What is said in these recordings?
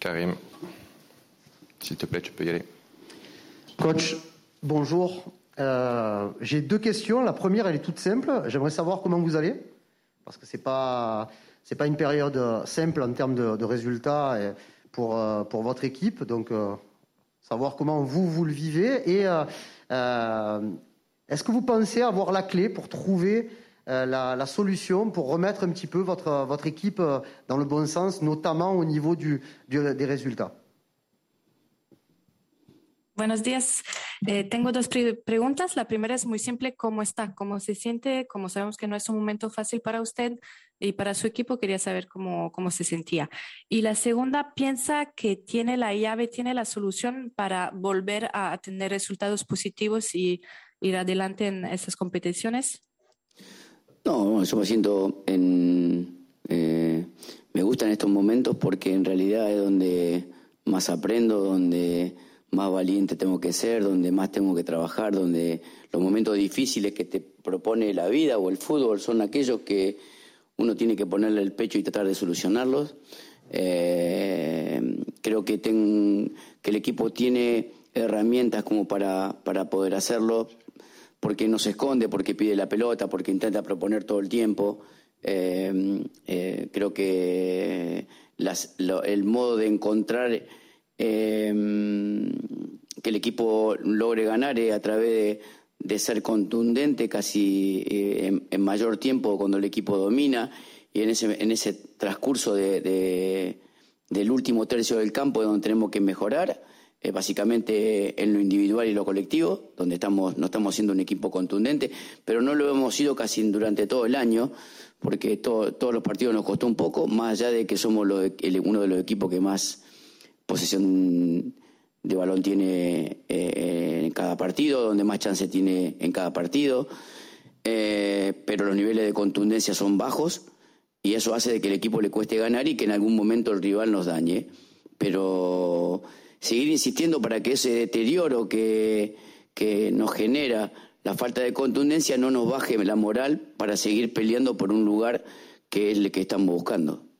Karim, s'il te plaît, tu peux y aller. Coach, bonjour. Euh, J'ai deux questions. La première, elle est toute simple. J'aimerais savoir comment vous allez, parce que pas c'est pas une période simple en termes de, résultats pour euh, pour votre équipe. Donc, euh, savoir comment vous vous le vivez et euh, euh, est-ce que vous pensez avoir la clé pour trouver euh, la, la, solution pour remettre un petit peu votre, votre équipe euh, dans le bon sens, notamment au niveau du, du, des résultats Buenos días. Eh, tengo dos pre preguntas. La primera es muy simple. ¿Cómo está? ¿Cómo se siente? Como sabemos que no es un momento fácil para usted y para su equipo, quería saber cómo, cómo se sentía. Y la segunda, ¿piensa que tiene la llave, tiene la solución para volver a tener resultados positivos y ir adelante en esas competiciones? No, yo me siento en... Eh, me gustan estos momentos porque en realidad es donde más aprendo, donde más valiente tengo que ser, donde más tengo que trabajar, donde los momentos difíciles que te propone la vida o el fútbol son aquellos que uno tiene que ponerle el pecho y tratar de solucionarlos. Eh, creo que, ten, que el equipo tiene herramientas como para, para poder hacerlo, porque no se esconde, porque pide la pelota, porque intenta proponer todo el tiempo. Eh, eh, creo que las, lo, el modo de encontrar eh, que el equipo logre ganar es a través de, ser contundente casi en, mayor tiempo cuando el equipo domina. Y en ese, en ese transcurso de, de, del último tercio del campo donde tenemos que mejorar básicamente en lo individual y lo colectivo, donde estamos, no estamos siendo un equipo contundente, pero no lo hemos sido casi durante todo el año, porque todo, todos los partidos nos costó un poco, más allá de que somos uno de los equipos que más posesión de balón tiene eh, en cada partido, donde más chance tiene en cada partido, eh, pero los niveles de contundencia son bajos y eso hace de que el equipo le cueste ganar y que en algún momento el rival nos dañe. Pero seguir insistiendo para que ese deterioro que, que nos genera la falta de contundencia no nos baje la moral para seguir peleando por un lugar que es el que estamos buscando.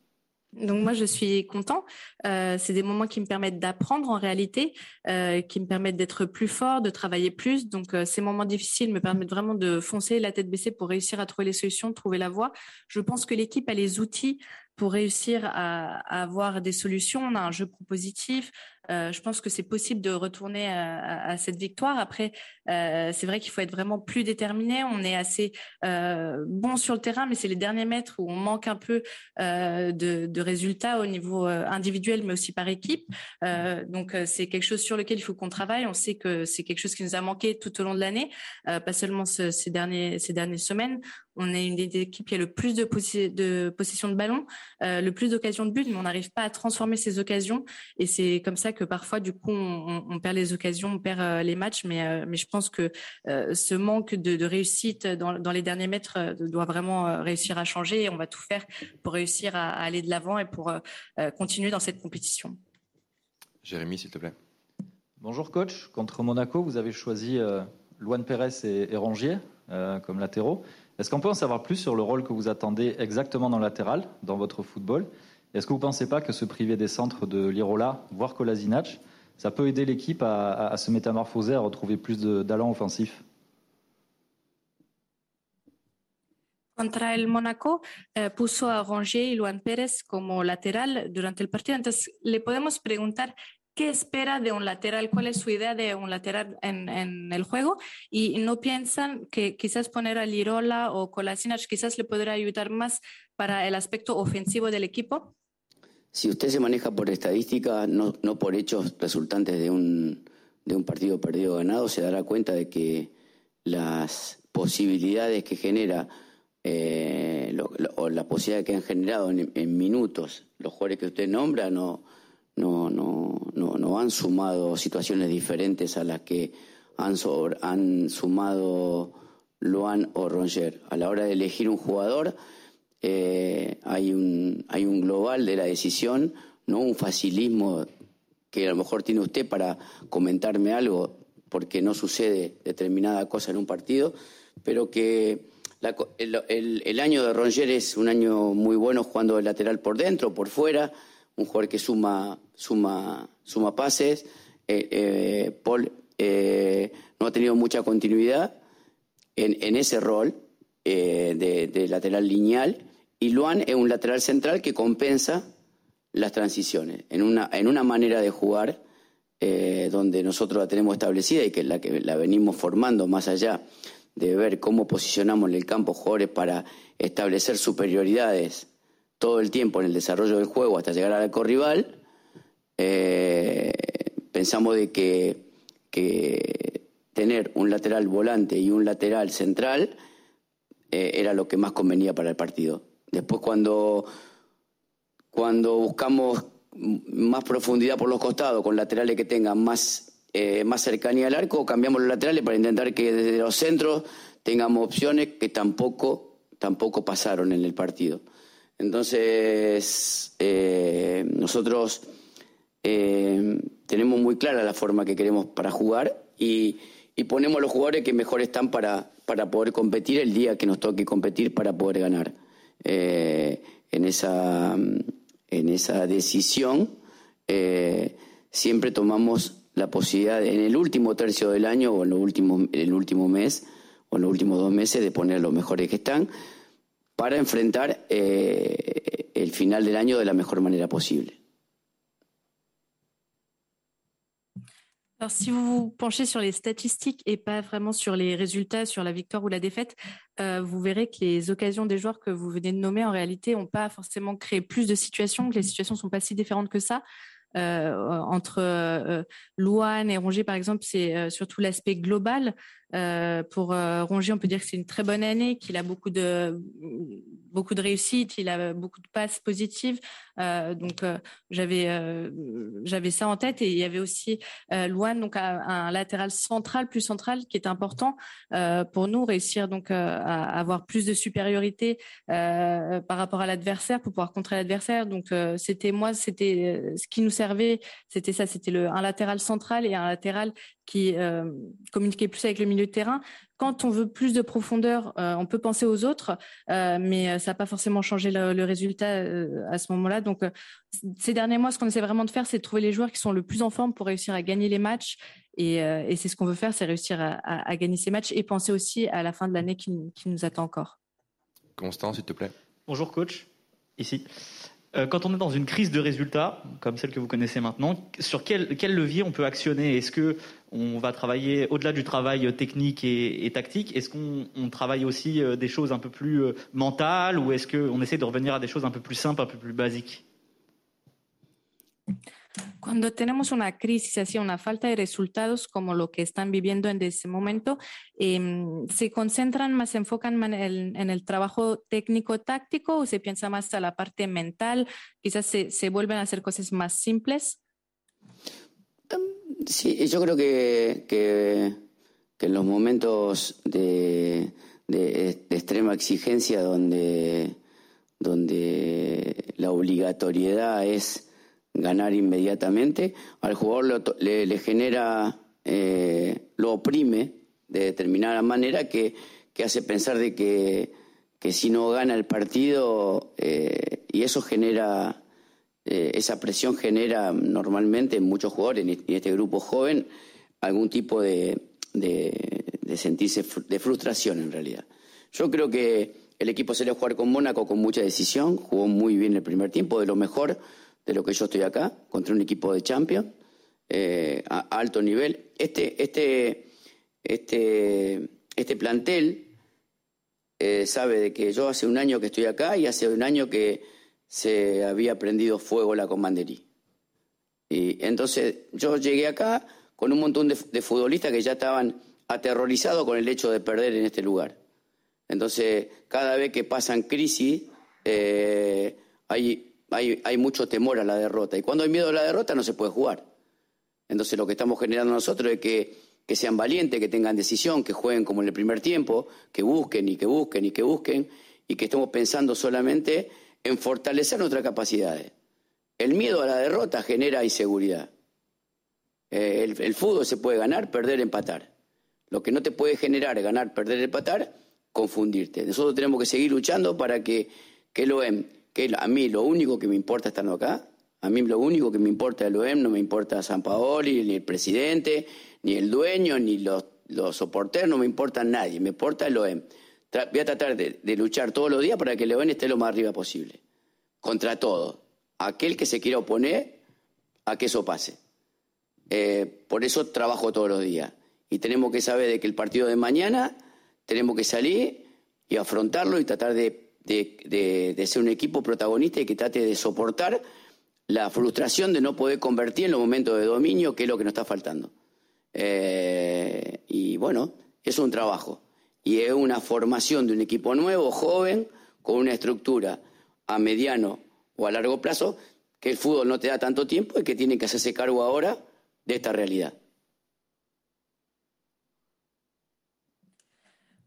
Donc moi, je suis content. Euh, c'est des moments qui me permettent d'apprendre en réalité, euh, qui me permettent d'être plus fort, de travailler plus. Donc euh, ces moments difficiles me permettent vraiment de foncer la tête baissée pour réussir à trouver les solutions, trouver la voie. Je pense que l'équipe a les outils pour réussir à, avoir des solutions. On a un jeu propositif. Euh, je pense que c'est possible de retourner à, à, cette victoire. Après, euh, c'est vrai qu'il faut être vraiment plus déterminé. On est assez euh, bon sur le terrain, mais c'est les derniers mètres où on manque un peu euh, de, résultats au niveau euh, individuel, mais aussi par équipe. Euh, donc, c'est quelque chose sur lequel il faut qu'on travaille. On sait que c'est quelque chose qui nous a manqué tout au long de l'année, pas seulement ce, ces, derniers, ces dernières semaines. On est une des équipes qui a le plus de, possi de possession de ballon, euh, le plus d'occasions de but, mais on n'arrive pas à transformer ces occasions. Et c'est comme ça que parfois, du coup, on, on perd les occasions, on perd euh, les matchs. Mais, euh, mais je pense que euh, ce manque de, de réussite dans, dans, les derniers mètres euh, doit vraiment euh, réussir à changer. Et on va tout faire pour réussir à, à aller de l'avant et pour continuer dans cette compétition. Jérémy, s'il te plaît. Bonjour coach. Contre Monaco, vous avez choisi Luan Pérez et, et Rongier comme latéraux. Est-ce qu'on peut en savoir plus sur le rôle que vous attendez exactement dans le latéral, dans votre football? Est-ce que vous ne pensez pas que se priver des centres de Lirola, voire Kolasinac, ça peut aider l'équipe à, se métamorphoser, à retrouver plus d'allant offensif? Contra el Mónaco eh, puso a Rongier y Luan Pérez como lateral durante el partido. Entonces, le podemos preguntar qué espera de un lateral, cuál es su idea de un lateral en, el juego y no piensan que quizás poner a Lirola o Kolasinac quizás le podrá ayudar más para el aspecto ofensivo del equipo. Si usted se maneja por estadística, no, por hechos resultantes de un, partido perdido o ganado, se dará cuenta de que las posibilidades que genera eh, o la posibilidad que han generado en, en minutos los jugadores que usted nombra no, no, no, no, no han sumado situaciones diferentes a las que han, han sumado Luan o Roger. A la hora de elegir un jugador, eh, hay, un, hay un global de la decisión, no un facilismo que a lo mejor tiene usted para comentarme algo porque no sucede determinada cosa en un partido, pero que la, el, el, el, año de Roger es un año muy bueno jugando de lateral por dentro, por fuera, un jugador que suma, suma, suma pases. Eh, eh, Paul eh, no ha tenido mucha continuidad en, en ese rol de, de, lateral lineal y Luan es un lateral central que compensa las transiciones en una, en una manera de jugar donde nosotros la tenemos establecida y que la que la venimos formando más allá de ver cómo posicionamos en el campo jugadores para establecer superioridades todo el tiempo en el desarrollo del juego hasta llegar al arco rival, eh, pensamos de que, tener un lateral volante y un lateral central eh, era lo que más convenía para el partido. Después cuando, cuando buscamos más profundidad por los costados, con laterales que tengan más, eh, más cercanía al arco, cambiamos los laterales para intentar que desde los centros tengamos opciones que tampoco, tampoco pasaron en el partido. Entonces, eh, nosotros eh, tenemos muy clara la forma que queremos para jugar y, ponemos los jugadores que mejor están para, para poder competir el día que nos toque competir para poder ganar. Eh, en, esa, en esa decisión siempre tomamos la posibilidad en el último tercio del año o en, en el último mes o en los últimos dos meses de poner los mejores que están para enfrentar eh, final del año de la mejor manera possible. Alors, si vous vous penchez sur les statistiques et pas vraiment sur les résultats, sur la victoire ou la défaite, euh, vous verrez que les occasions des joueurs que vous venez de nommer, en réalité, n'ont pas forcément créé plus de situations, que les situations sont pas si différentes que ça. Euh, entre euh, Louane et Rongier, par exemple, c'est euh, surtout l'aspect global. Euh, pour euh, Rongier, on peut dire que c'est une très bonne année, qu'il a beaucoup de beaucoup de réussite, il a beaucoup de passes positives. Euh, donc j'avais j'avais ça en tête et il y avait aussi Luan, donc un, latéral central plus central qui est important pour nous réussir donc à avoir plus de supériorité par rapport à l'adversaire pour pouvoir contrer l'adversaire. Donc c'était moi, c'était ce qui nous servait, c'était ça, c'était le un latéral central et un latéral qui euh, communiquait plus avec le milieu de terrain. Quand on veut plus de profondeur, euh, on peut penser aux autres, euh, mais ça n'a pas forcément changé le, résultat à ce moment-là. Donc, ces derniers mois, ce qu'on essaie vraiment de faire, c'est de trouver les joueurs qui sont le plus en forme pour réussir à gagner les matchs. Et, c'est ce qu'on veut faire, c'est réussir à, gagner ces matchs et penser aussi à la fin de l'année qui, qui nous attend encore. Constant, s'il te plaît. Bonjour coach, ici. Euh, quand on est dans une crise de résultats, comme celle que vous connaissez maintenant, sur quel, quel levier on peut actionner? Est-ce que on va travailler au-delà du travail technique et, tactique? Est-ce qu'on travaille aussi euh, des choses un peu plus euh, mentales ou est-ce qu'on essaie de revenir à des choses un peu plus simples, un peu plus basiques? Cuando tenemos una crisis, así una falta de resultados como lo que están viviendo en ese momento, eh, ¿se concentran más, se enfocan más en el, en el, trabajo técnico-táctico o se piensa más a la parte mental? Quizás se, se, vuelven a hacer cosas más simples. Sí, yo creo que, que, que en los momentos de, de, de extrema exigencia donde, donde la obligatoriedad es ganar inmediatamente, al jugador le, genera, eh, lo oprime de determinada manera que, hace pensar de que, que, si no gana el partido, eh, y eso genera, eh, esa presión genera normalmente en muchos jugadores, en este grupo joven, algún tipo de, de, de sentirse de frustración en realidad. Yo creo que el equipo salió a jugar con Mónaco con mucha decisión, jugó muy bien el primer tiempo, de lo mejor de lo que yo estoy acá, contra un equipo de Champions, eh, a, alto nivel. Este, este, este, este plantel eh, sabe de que yo hace un año que estoy acá y hace un año que se había prendido fuego la comandería. Y entonces yo llegué acá con un montón de, futbolistas que ya estaban aterrorizados con el hecho de perder en este lugar. Entonces, cada vez que pasan crisis, eh, hay hay, mucho temor a la derrota. Y cuando hay miedo a la derrota no se puede jugar. Entonces lo que estamos generando nosotros es que, sean valientes, que tengan decisión, que jueguen como en el primer tiempo, que busquen y que busquen y que busquen, y que estemos pensando solamente en fortalecer nuestras capacidades. El miedo a la derrota genera inseguridad. Eh, el, fútbol se puede ganar, perder, empatar. Lo que no te puede generar ganar, perder, empatar, confundirte. Nosotros tenemos que seguir luchando para que, que lo a mí lo único que me importa estando acá A mí lo único que me importa el OEM, no me importa San Paoli, ni el presidente, ni el dueño, ni los, los soporteros, no me importa nadie, me importa el OEM. voy a tratar de, luchar todos los días para que el OEM esté lo más arriba posible. Contra todo. Aquel que se quiera oponer a que eso pase. Eh, por eso trabajo todos los días. Y tenemos que saber de que el partido de mañana tenemos que salir y afrontarlo y tratar de, de ser un equipo protagonista y que trate de soportar la frustración de no poder convertir en los momentos de dominio, que es lo que nos está faltando. Eh, y bueno, es un trabajo. Y es una formación de un equipo nuevo, joven, con una estructura a mediano o a largo plazo, que el fútbol no te da tanto tiempo y que tiene que hacerse cargo ahora de esta realidad.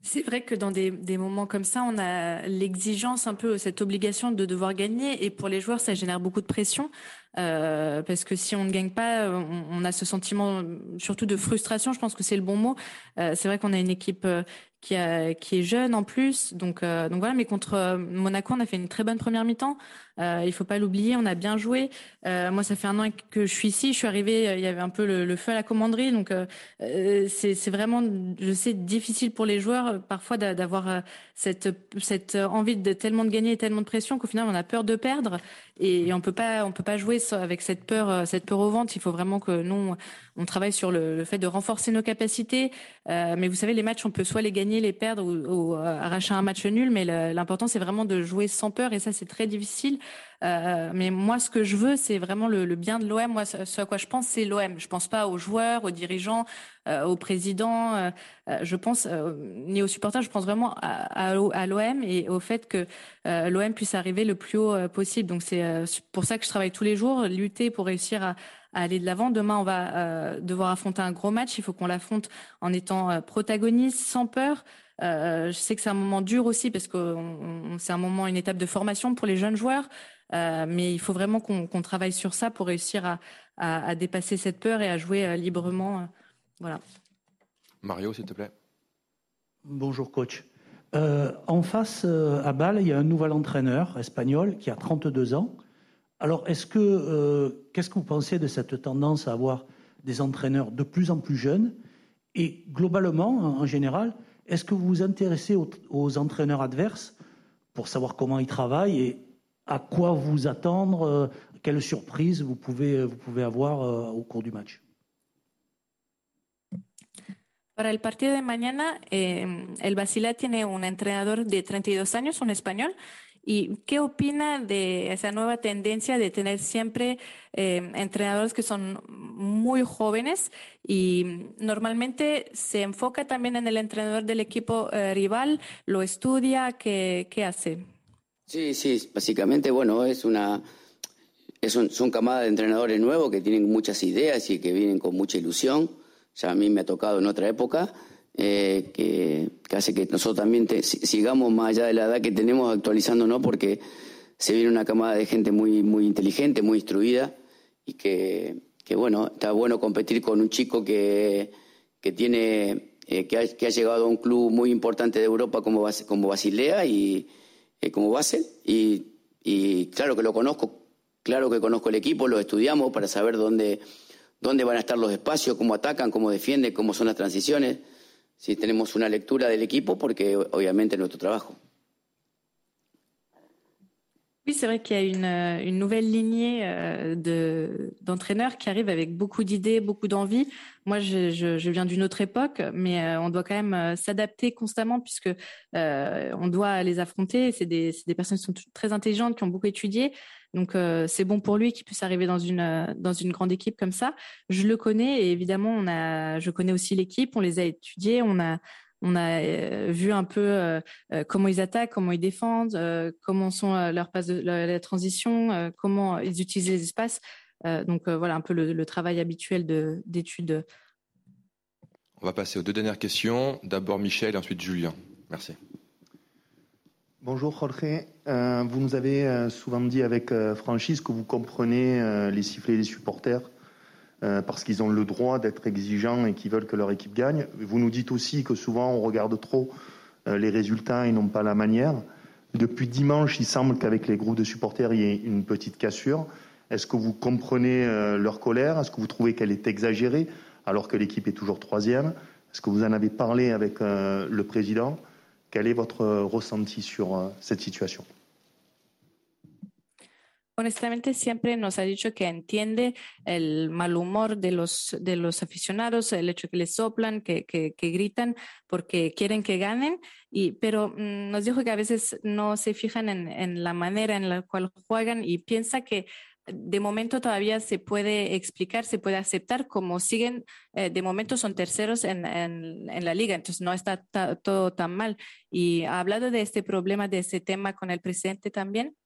C'est vrai que dans des, moments comme ça, on a l'exigence, un peu cette obligation de devoir gagner. Et pour les joueurs, ça génère beaucoup de pression. Euh, parce que si on ne gagne pas, on, a ce sentiment surtout de frustration. Je pense que c'est le bon mot. Euh, c'est vrai qu'on a une équipe euh, qui, a, qui est jeune en plus. Donc, euh, donc voilà, mais contre euh, Monaco, on a fait une très bonne première mi-temps. Il faut pas l'oublier, on a bien joué. Moi, ça fait un an que je suis ici. Je suis arrivée, il y avait un peu le, le feu à la commanderie. Donc, c'est vraiment, je sais, difficile pour les joueurs parfois d'avoir cette, cette envie de tellement de gagner et tellement de pression qu'au final, on a peur de perdre. Et, on peut pas, on peut pas jouer avec cette peur, cette peur au ventre. Il faut vraiment que nous, on travaille sur le, le fait de renforcer nos capacités. mais vous savez, les matchs, on peut soit les gagner, les perdre ou, ou arracher un match nul. Mais l'important, c'est vraiment de jouer sans peur. Et ça, c'est très difficile. Euh, mais moi, ce que je veux, c'est vraiment le, le, bien de l'OM. Moi, ce, à quoi je pense, c'est l'OM. Je pense pas aux joueurs, aux dirigeants, euh, au président. Euh, euh je pense euh, ni aux supporters. Je pense vraiment à, à, l'OM et au fait que l'OM puisse arriver le plus haut possible. Donc c'est pour ça que je travaille tous les jours, lutter pour réussir à, à aller de l'avant. Demain, on va devoir affronter un gros match. Il faut qu'on l'affronte en étant protagoniste, sans peur. Euh, je sais que c'est un moment dur aussi parce que c'est un moment, une étape de formation pour les jeunes joueurs. Euh, mais il faut vraiment qu'on qu travaille sur ça pour réussir à, à, à, dépasser cette peur et à jouer euh, librement. Euh, voilà. Mario, s'il te plaît. Bonjour coach. Euh, en face, euh, à Bâle, il y a un nouvel entraîneur espagnol qui a 32 ans. Alors, est-ce que euh, qu'est-ce que vous pensez de cette tendance à avoir des entraîneurs de plus en plus jeunes? Et globalement, en, en général, est-ce que vous vous intéressez aux, aux, entraîneurs adverses pour savoir comment ils travaillent et à quoi vous attendre, euh, vous pouvez, vous pouvez avoir euh, au match. Para el partido de mañana, eh, el Basila tiene un entrenador de 32 años, un español. ¿Y qué opina de esa nueva tendencia de tener siempre eh, entrenadores que son muy jóvenes y normalmente se enfoca también en el entrenador del equipo eh, rival, lo estudia, qué, qué hace? Sí, sí, básicamente, bueno, es una. Es un, son camadas de entrenadores nuevos que tienen muchas ideas y que vienen con mucha ilusión. Ya a mí me ha tocado en otra época, eh, que, hace que nosotros también te, sigamos más allá de la edad que tenemos actualizándonos, porque se viene una camada de gente muy, muy inteligente, muy instruida y que, que bueno, está bueno competir con un chico que, que tiene. Eh, que, ha, que, ha, llegado a un club muy importante de Europa como, como Basilea y, eh, como base y, y, claro que lo conozco, claro que conozco el equipo, lo estudiamos para saber dónde, dónde van a estar los espacios, cómo atacan, cómo defienden, cómo son las transiciones. Si tenemos una lectura del equipo, porque obviamente es nuestro trabajo. Oui, c'est vrai qu'il y a une, euh, une, nouvelle lignée euh, de, d'entraîneurs qui arrivent avec beaucoup d'idées, beaucoup d'envie. Moi, je, je, je viens d'une autre époque, mais euh, on doit quand même s'adapter constamment puisque euh, on doit les affronter. C'est des, c'est des personnes qui sont très intelligentes, qui ont beaucoup étudié. Donc, euh, c'est bon pour lui qu'il puisse arriver dans une, dans une grande équipe comme ça. Je le connais et évidemment, on a, je connais aussi l'équipe, on les a étudiés, on a, on a euh, vu un peu euh, euh, comment ils attaquent, comment ils défendent, comment sont leurs passes de la, la transition, comment ils utilisent les espaces. donc voilà un peu le, le travail habituel d'études. On va passer aux deux dernières questions. D'abord Michel et ensuite Julien. Merci. Bonjour Jorge. Euh, vous nous avez souvent dit avec euh, franchise que vous comprenez euh, les sifflets des supporters euh, parce qu'ils ont le droit d'être exigeants et qu'ils veulent que leur équipe gagne. Vous nous dites aussi que souvent on regarde trop euh, les résultats et non pas la manière. Depuis dimanche, il semble qu'avec les groupes de supporters, il y ait une petite cassure. Est-ce que vous comprenez leur colère? Est-ce que vous trouvez qu'elle est exagérée alors que l'équipe est toujours troisième? Est-ce que vous en avez parlé avec le président? Quel est votre ressenti sur cette situation? Honestamente siempre nos ha dicho que entiende el mal humor de los, de los aficionados, el hecho que les soplan, que, que, gritan porque quieren que ganen, y, pero mm, nos dijo que a veces no se fijan en, la manera en la cual juegan y piensa que de momento todavía se puede explicar, se puede aceptar como siguen, eh, de momento son terceros en, en, la liga, entonces no está todo tan mal. Y ha hablado de este problema, de ese tema con el presidente también.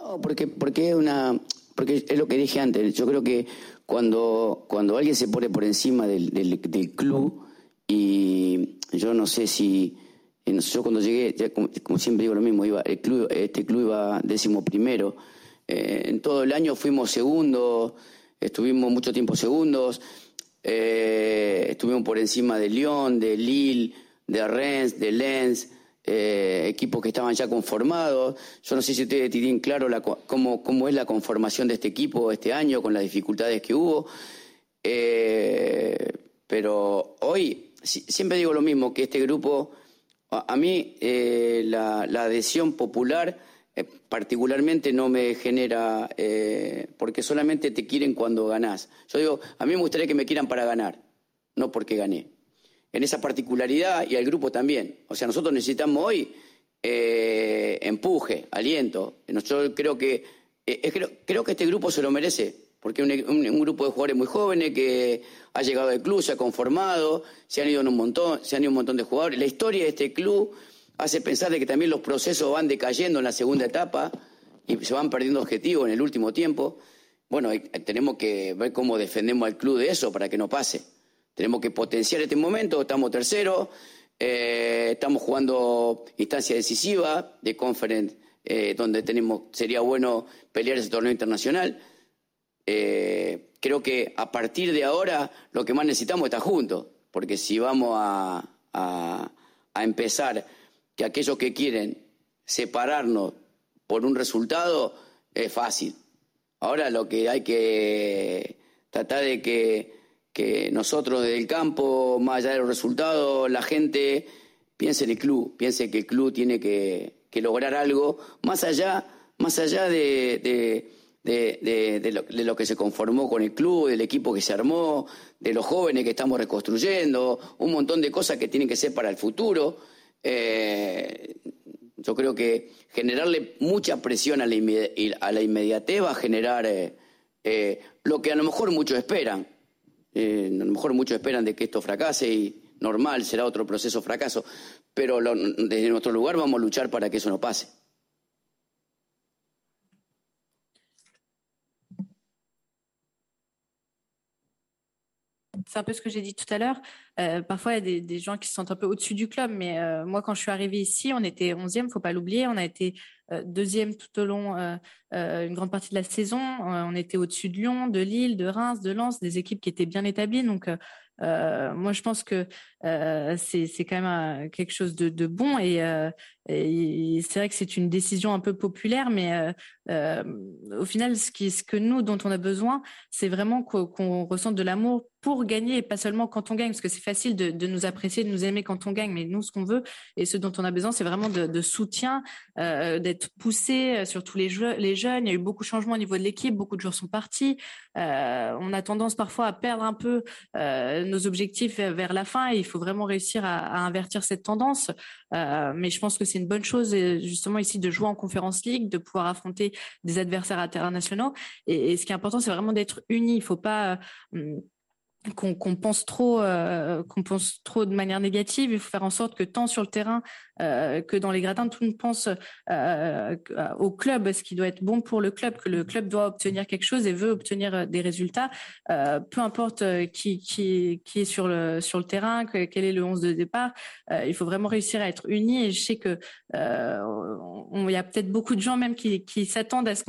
No, porque, porque, una, porque es lo que dije antes. Yo creo que cuando, cuando alguien se pone por encima del, del, club, y yo no sé si. Yo cuando llegué, como, siempre digo lo mismo, iba, el club, este club iba décimo primero. Eh, en todo el año fuimos segundos, estuvimos mucho tiempo segundos, eh, estuvimos por encima de Lyon, de Lille, de Rennes, de Lens. Eh, equipos que estaban ya conformados. Yo no sé si ustedes tienen claro cómo, cómo, es la conformación de este equipo este año, con las dificultades que hubo. Eh, pero hoy siempre digo lo mismo, que este grupo, a, mí eh, la, adhesión popular particularmente no me genera, porque solamente te quieren cuando ganás. Yo digo, a mí me gustaría que me quieran para ganar, no porque gané en esa particularidad y al grupo también. O sea, nosotros necesitamos hoy eh, empuje, aliento. Yo creo que, eh, creo, que este grupo se lo merece, porque es un, grupo de jugadores muy jóvenes que ha llegado al club, se ha conformado, se han ido un montón, se han ido un montón de jugadores. La historia de este club hace pensar de que también los procesos van decayendo en la segunda etapa y se van perdiendo objetivos en el último tiempo. Bueno, tenemos que ver cómo defendemos al club de eso para que no pase. Tenemos que potenciar este momento, estamos terceros, eh, estamos jugando instancia decisiva de conference, eh, donde tenemos, sería bueno pelear ese torneo internacional. Eh, creo que a partir de ahora lo que más necesitamos es estar juntos, porque si vamos a empezar que aquellos que quieren separarnos por un resultado es fácil. Ahora lo que hay que tratar de que que nosotros desde el campo, más allá de los resultados, la gente piense en el club, piense que el club tiene que, lograr algo, más allá, más allá de, lo, que se conformó con el club, del equipo que se armó, de los jóvenes que estamos reconstruyendo, un montón de cosas que tienen que ser para el futuro. Eh, yo creo que generarle mucha presión a la, inmediatez va a generar eh, eh, lo que a lo mejor muchos esperan, eh, a lo mejor muchos esperan de que esto fracase y normal será otro proceso fracaso, pero desde nuestro lugar vamos a luchar para que eso no pase. c'est un peu ce que j'ai dit tout à l'heure. Euh, parfois, il y a des, gens qui se sentent un peu au-dessus du club, mais euh, moi, quand je suis arrivée ici, on était 11e, faut pas l'oublier. On a été deuxième tout au long une grande partie de la saison. on était au-dessus de Lyon, de Lille, de Reims, de Lens, des équipes qui étaient bien établies. Donc, moi, je pense que c'est quand même quelque chose de, bon et, c'est vrai que c'est une décision un peu populaire, mais au final, ce, qui, que nous, dont on a besoin, c'est vraiment qu'on ressente de l'amour pour gagner et pas seulement quand on gagne, parce que c'est facile de, nous apprécier, de nous aimer quand on gagne, mais nous, ce qu'on veut et ce dont on a besoin, c'est vraiment de, soutien, euh, d'être poussé euh, sur tous les, jeunes. Il y a eu beaucoup de changements au niveau de l'équipe, beaucoup de joueurs sont partis. Euh, on a tendance parfois à perdre un peu nos objectifs vers la fin et il faut vraiment réussir à, invertir cette tendance. mais je pense que c'est une bonne chose, justement, ici, de jouer en Conférence League, de pouvoir affronter des adversaires internationaux. Et, et ce qui est important, c'est vraiment d'être unis. Il faut pas qu'on pense trop euh, qu'on pense trop de manière négative. Il faut faire en sorte que tant sur le terrain euh, que dans les gradins tout le monde pense euh, au club ce qui doit être bon pour le club que le club doit obtenir quelque chose et veut obtenir des résultats. Peu importe qui, est sur le terrain quel est le 11 de départ il faut vraiment réussir à être unis. Et je sais que il y a peut-être beaucoup de gens même qui, s'attendent à ce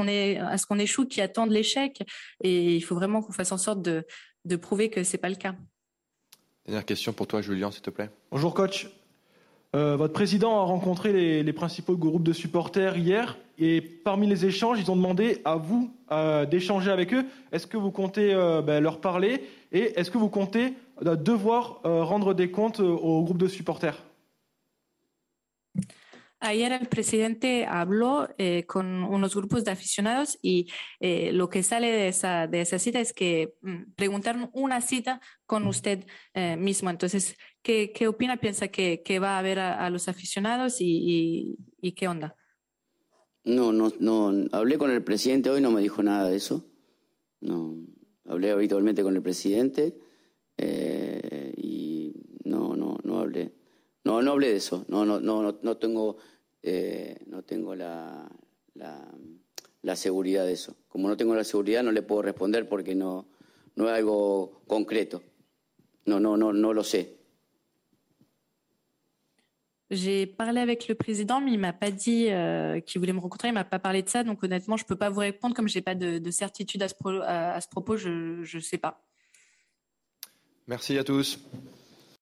qu'on échoue qui attendent l'échec. Et il faut vraiment qu'on fasse en sorte de de prouver que ce n'est pas le cas. Dernière question pour toi, Julien, s'il te plaît. Bonjour, coach. Euh, votre président a rencontré les, principaux groupes de supporters hier. et parmi les échanges, ils ont demandé à vous euh, d'échanger avec eux. Est-ce que vous comptez euh, ben, leur parler et est-ce que vous comptez euh, devoir euh, rendre des comptes euh, au groupe de supporters? Ayer el presidente habló eh, con unos grupos de aficionados y eh, lo que sale de esa, de esa cita es que mm, preguntaron una cita con usted eh, mismo. Entonces, ¿qué, ¿qué, opina? ¿Piensa que, que va a ver a, a los aficionados y, y, y, qué onda? No, no, no. Hablé con el presidente hoy, no me dijo nada de eso. No, hablé habitualmente con el presidente No, no hablé de eso. No, no, no, no tengo, eh, no tengo la, la, la, seguridad de eso. Como no tengo la seguridad, no le puedo responder porque no, no es algo concreto. No, no, no, no lo sé. J'ai parlé avec le président, mais il m'a pas dit euh, qu'il voulait me rencontrer. Il m'a pas parlé de ça, donc honnêtement, je peux pas vous répondre comme j'ai pas de, de, certitude à ce, pro, à, à ce propos. Je ne sais pas. Merci à tous.